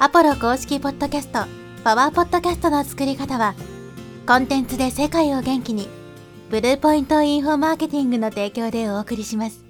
アポロ公式ポッドキャスト、パワーポッドキャストの作り方は、コンテンツで世界を元気に、ブルーポイントインフォマーケティングの提供でお送りします。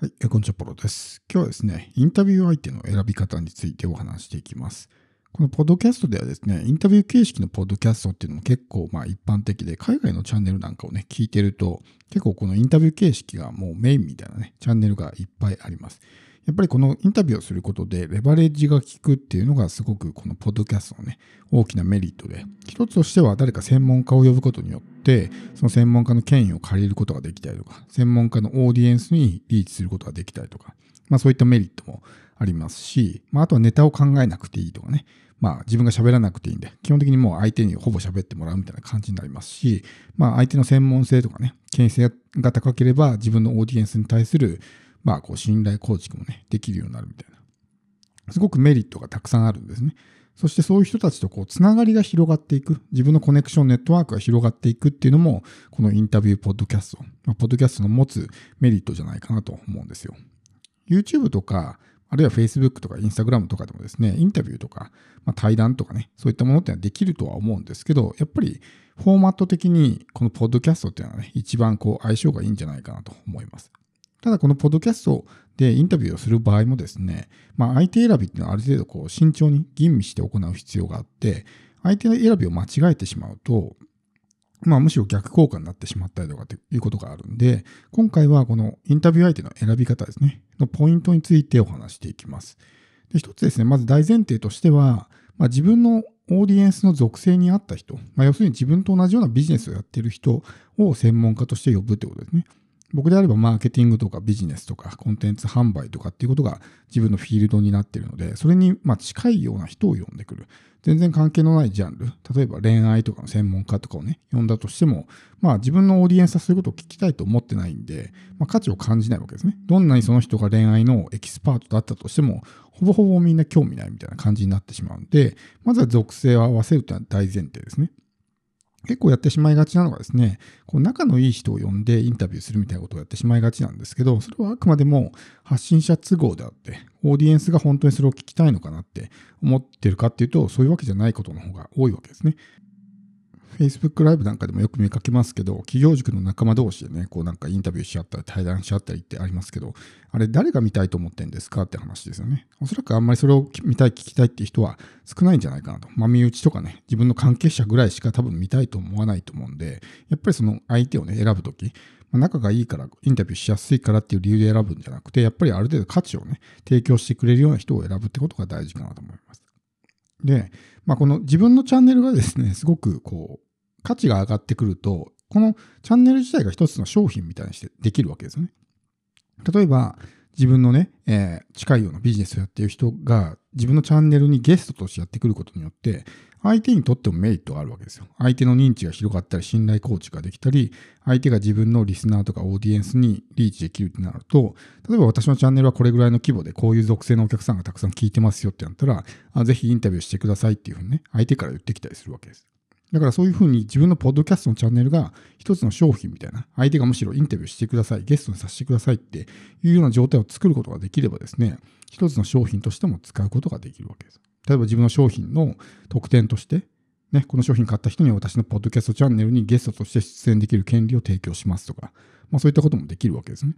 はい、こんにちは、ポロです。今日はですね、インタビュー相手の選び方についてお話していきます。このポッドキャストではですね、インタビュー形式のポッドキャストっていうのも結構まあ一般的で、海外のチャンネルなんかをね、聞いてると、結構このインタビュー形式がもうメインみたいなね、チャンネルがいっぱいあります。やっぱりこのインタビューをすることでレバレッジが効くっていうのがすごくこのポッドキャストのね、大きなメリットで、一つとしては誰か専門家を呼ぶことによって、その専門家の権威を借りることができたりとか、専門家のオーディエンスにリーチすることができたりとか、まあそういったメリットもありますし、まああとはネタを考えなくていいとかね、まあ自分が喋らなくていいんで、基本的にもう相手にほぼ喋ってもらうみたいな感じになりますし、まあ相手の専門性とかね、権威性が高ければ自分のオーディエンスに対するまあこう信頼構築もね、できるようになるみたいな。すごくメリットがたくさんあるんですね。そしてそういう人たちとこうつながりが広がっていく、自分のコネクションネットワークが広がっていくっていうのも、このインタビューポッドキャスト、まあ、ポッドキャストの持つメリットじゃないかなと思うんですよ。YouTube とか、あるいは Facebook とか Instagram とかでもですね、インタビューとか、まあ、対談とかね、そういったものってのはできるとは思うんですけど、やっぱりフォーマット的にこのポッドキャストっていうのはね、一番こう相性がいいんじゃないかなと思います。ただこのポッドキャストでインタビューをする場合もですね、まあ相手選びっていうのはある程度こう慎重に吟味して行う必要があって、相手の選びを間違えてしまうと、まあむしろ逆効果になってしまったりとかっていうことがあるんで、今回はこのインタビュー相手の選び方ですね、のポイントについてお話していきます。で一つですね、まず大前提としては、まあ、自分のオーディエンスの属性に合った人、まあ、要するに自分と同じようなビジネスをやっている人を専門家として呼ぶってことですね。僕であればマーケティングとかビジネスとかコンテンツ販売とかっていうことが自分のフィールドになっているので、それにま近いような人を呼んでくる。全然関係のないジャンル、例えば恋愛とかの専門家とかをね、呼んだとしても、まあ自分のオーディエンスはそういうことを聞きたいと思ってないんで、まあ価値を感じないわけですね。どんなにその人が恋愛のエキスパートだったとしても、ほぼほぼみんな興味ないみたいな感じになってしまうんで、まずは属性を合わせるというのは大前提ですね。結構やってしまいがちなのがですね、こう仲のいい人を呼んでインタビューするみたいなことをやってしまいがちなんですけど、それはあくまでも発信者都合であって、オーディエンスが本当にそれを聞きたいのかなって思ってるかっていうと、そういうわけじゃないことの方が多いわけですね。Facebook ライブなんかでもよく見かけますけど、企業塾の仲間同士でね、こうなんかインタビューし合ったり、対談し合ったりってありますけど、あれ誰が見たいと思ってんですかって話ですよね。おそらくあんまりそれを見たい、聞きたいっていう人は少ないんじゃないかなと。まあ、身内とかね、自分の関係者ぐらいしか多分見たいと思わないと思うんで、やっぱりその相手をね、選ぶとき、まあ、仲がいいから、インタビューしやすいからっていう理由で選ぶんじゃなくて、やっぱりある程度価値をね、提供してくれるような人を選ぶってことが大事かなと思います。で、まあ、この自分のチャンネルがですね、すごくこう、価値が上がってくると、このチャンネル自体が一つの商品みたいにしてできるわけですよね。例えば、自分のね、えー近いようなビジネスをやっている人が自分のチャンネルにゲストとしてやってくることによって、相手にとってもメリットがあるわけですよ。相手の認知が広がったり、信頼構築ができたり、相手が自分のリスナーとかオーディエンスにリーチできるってなると、例えば私のチャンネルはこれぐらいの規模でこういう属性のお客さんがたくさん聞いてますよってなったら、あぜひインタビューしてくださいっていうふうにね、相手から言ってきたりするわけです。だからそういうふうに自分のポッドキャストのチャンネルが一つの商品みたいな、相手がむしろインタビューしてください、ゲストにさせてくださいっていうような状態を作ることができればですね、一つの商品としても使うことができるわけです。例えば自分の商品の特典として、ね、この商品買った人に私のポッドキャストチャンネルにゲストとして出演できる権利を提供しますとか、まあそういったこともできるわけですね。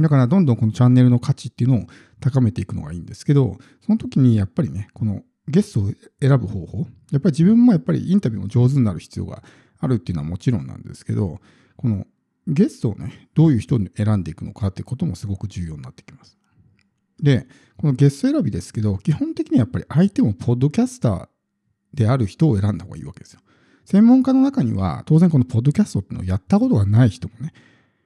だからどんどんこのチャンネルの価値っていうのを高めていくのがいいんですけど、その時にやっぱりね、このゲストを選ぶ方法、やっぱり自分もやっぱりインタビューも上手になる必要があるっていうのはもちろんなんですけど、このゲストをね、どういう人に選んでいくのかってこともすごく重要になってきます。で、このゲスト選びですけど、基本的にはやっぱり相手もポッドキャスターである人を選んだ方がいいわけですよ。専門家の中には、当然このポッドキャストっていうのをやったことがない人もね、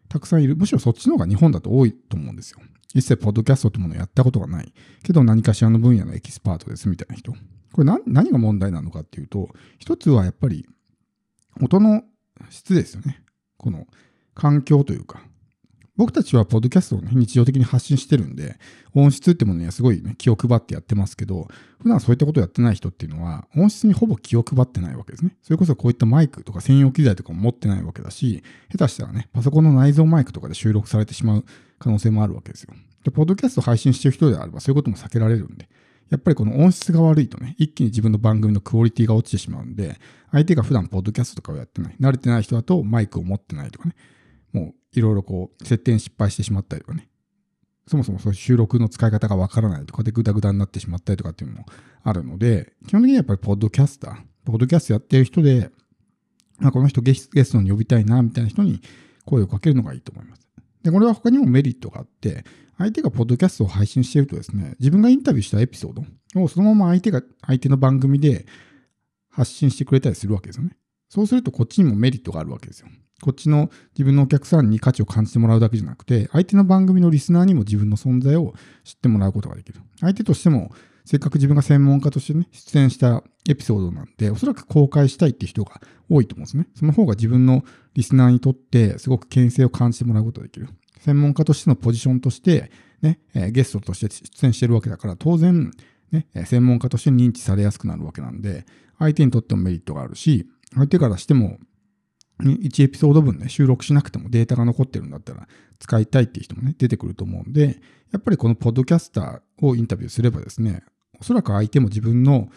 たくさんいる。むしろそっちの方が日本だと多いと思うんですよ。一切ポッドキャストってものをやったことがない。けど何かしらの分野のエキスパートですみたいな人。これ何が問題なのかっていうと、一つはやっぱり音の質ですよね。この環境というか。僕たちはポッドキャストをね、日常的に発信してるんで、音質ってものにはすごいね、気を配ってやってますけど、普段そういったことをやってない人っていうのは、音質にほぼ気を配ってないわけですね。それこそこういったマイクとか専用機材とかも持ってないわけだし、下手したらね、パソコンの内蔵マイクとかで収録されてしまう可能性もあるわけですよ。で、ポッドキャスト配信してる人であればそういうことも避けられるんで、やっぱりこの音質が悪いとね、一気に自分の番組のクオリティが落ちてしまうんで、相手が普段ポッドキャストとかをやってない、慣れてない人だとマイクを持ってないとかね、もういろいろこう、設定失敗してしまったりとかね、そもそもそういう収録の使い方がわからないとかでグダグダになってしまったりとかっていうのもあるので、基本的にはやっぱりポッドキャスター、ポッドキャストやってる人で、まあ、この人ゲストに呼びたいな、みたいな人に声をかけるのがいいと思います。で、これは他にもメリットがあって、相手がポッドキャストを配信しているとですね、自分がインタビューしたエピソードをそのまま相手が、相手の番組で発信してくれたりするわけですよね。そうするとこっちにもメリットがあるわけですよ。こっちの自分のお客さんに価値を感じてもらうだけじゃなくて、相手の番組のリスナーにも自分の存在を知ってもらうことができる。相手としても、せっかく自分が専門家としてね、出演したエピソードなんで、おそらく公開したいって人が多いと思うんですね。その方が自分のリスナーにとってすごく牽制を感じてもらうことができる。専門家としてのポジションとして、ね、ゲストとして出演してるわけだから、当然、ね、専門家として認知されやすくなるわけなんで、相手にとってもメリットがあるし、相手からしても、1エピソード分ね、収録しなくてもデータが残ってるんだったら使いたいっていう人もね、出てくると思うんで、やっぱりこのポッドキャスターをインタビューすればですね、おそらく相手も自分の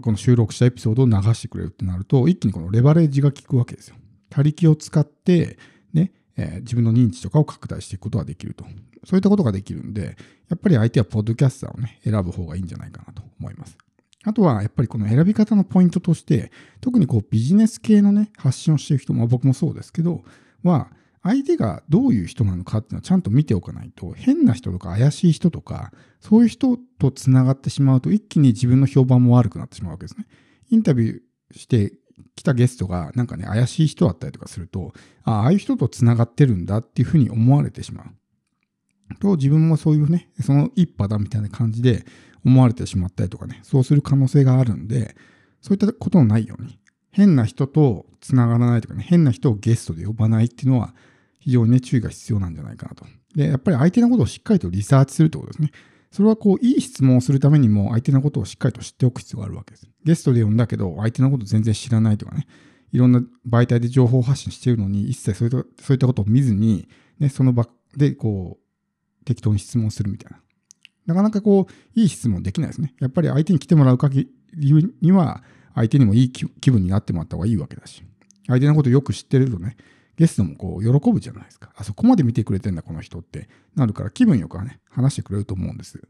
この収録したエピソードを流してくれるってなると、一気にこのレバレッジが効くわけですよ。他力を使って、ね、えー、自分の認知とかを拡大していくことができると。そういったことができるんで、やっぱり相手はポッドキャスターをね、選ぶ方がいいんじゃないかなと思います。あとは、やっぱりこの選び方のポイントとして、特にこうビジネス系のね、発信をしている人も、僕もそうですけど、は、相手がどういう人なのかっていうのをちゃんと見ておかないと、変な人とか怪しい人とか、そういう人と繋がってしまうと、一気に自分の評判も悪くなってしまうわけですね。インタビューして来たゲストが、なんかね、怪しい人だったりとかすると、ああ、あいう人と繋がってるんだっていうふうに思われてしまう。と、自分もそういうね、その一派だみたいな感じで思われてしまったりとかね、そうする可能性があるんで、そういったことのないように、変な人と繋がらないとかね、変な人をゲストで呼ばないっていうのは、非常にね、注意が必要なんじゃないかなと。で、やっぱり相手のことをしっかりとリサーチするってことですね。それはこう、いい質問をするためにも相手のことをしっかりと知っておく必要があるわけです。ゲストで呼んだけど、相手のこと全然知らないとかね、いろんな媒体で情報発信しているのに、一切そういったそういったことを見ずに、ね、その場でこう、適当に質問するみたいな。なかなかこう、いい質問できないですね。やっぱり相手に来てもらう限りには、相手にもいい気分になってもらった方がいいわけだし、相手のことよく知ってるとね、ゲストもこう喜ぶじゃないですか。あそこまで見てくれてんだ、この人ってなるから気分よくはね、話してくれると思うんです。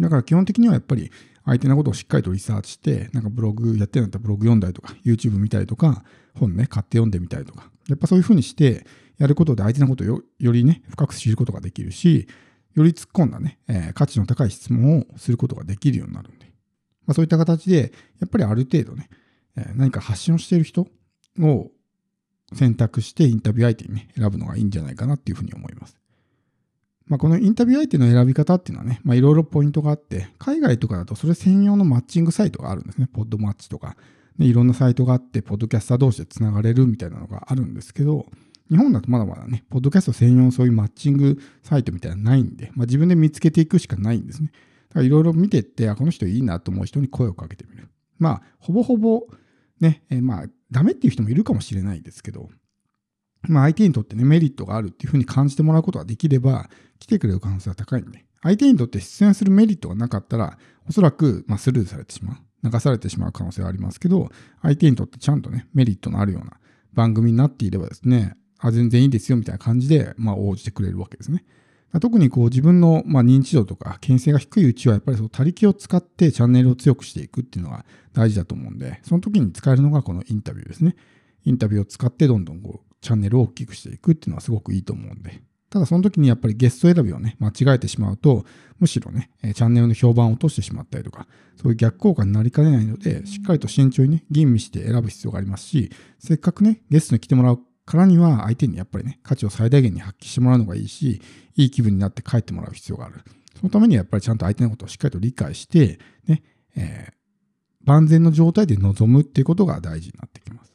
だから基本的にはやっぱり相手のことをしっかりとリサーチして、なんかブログやってるんだったらブログ読んだりとか、YouTube 見たりとか、本ね、買って読んでみたりとか、やっぱそういうふうにしてやることで相手のことをよよりね、深く知ることができるし、より突っ込んだね、えー、価値の高い質問をすることができるようになるんで、まあ、そういった形で、やっぱりある程度ね、えー、何か発信をしている人を選択してインタビュー相手にね、選ぶのがいいんじゃないかなっていうふうに思います。まあ、このインタビュー相手の選び方っていうのはね、まあ、いろいろポイントがあって、海外とかだとそれ専用のマッチングサイトがあるんですね。ポッドマッチとか。ね、いろんなサイトがあって、ポッドキャスター同士でつながれるみたいなのがあるんですけど、日本だとまだまだね、ポッドキャスト専用のそういうマッチングサイトみたいなのないんで、まあ、自分で見つけていくしかないんですね。だからいろいろ見てって、あ、この人いいなと思う人に声をかけてみる。まあ、ほぼほぼね、えー、まあ、ダメっていう人もいるかもしれないですけど、まあ、相手にとってね、メリットがあるっていうふうに感じてもらうことができれば、来てくれる可能性は高いんで、相手にとって出演するメリットがなかったら、おそらく、まあ、スルーされてしまう。流されてしまう可能性はありますけど、相手にとってちゃんとね、メリットのあるような番組になっていればですね、あ、全然いいですよみたいな感じで、まあ、応じてくれるわけですね。特にこう自分の、まあ、認知度とか牽制が低いうちはやっぱりその他力を使ってチャンネルを強くしていくっていうのが大事だと思うんで、その時に使えるのがこのインタビューですね。インタビューを使ってどんどんこうチャンネルを大きくしていくっていうのはすごくいいと思うんで。ただその時にやっぱりゲスト選びをね、間違えてしまうと、むしろね、チャンネルの評判を落としてしまったりとか、そういう逆効果になりかねないので、しっかりと慎重にね、吟味して選ぶ必要がありますし、せっかくね、ゲストに来てもらうからには、相手にやっぱりね、価値を最大限に発揮してもらうのがいいし、いい気分になって帰ってもらう必要がある。そのためにはやっぱりちゃんと相手のことをしっかりと理解して、ね、えー、万全の状態で臨むっていうことが大事になってきます。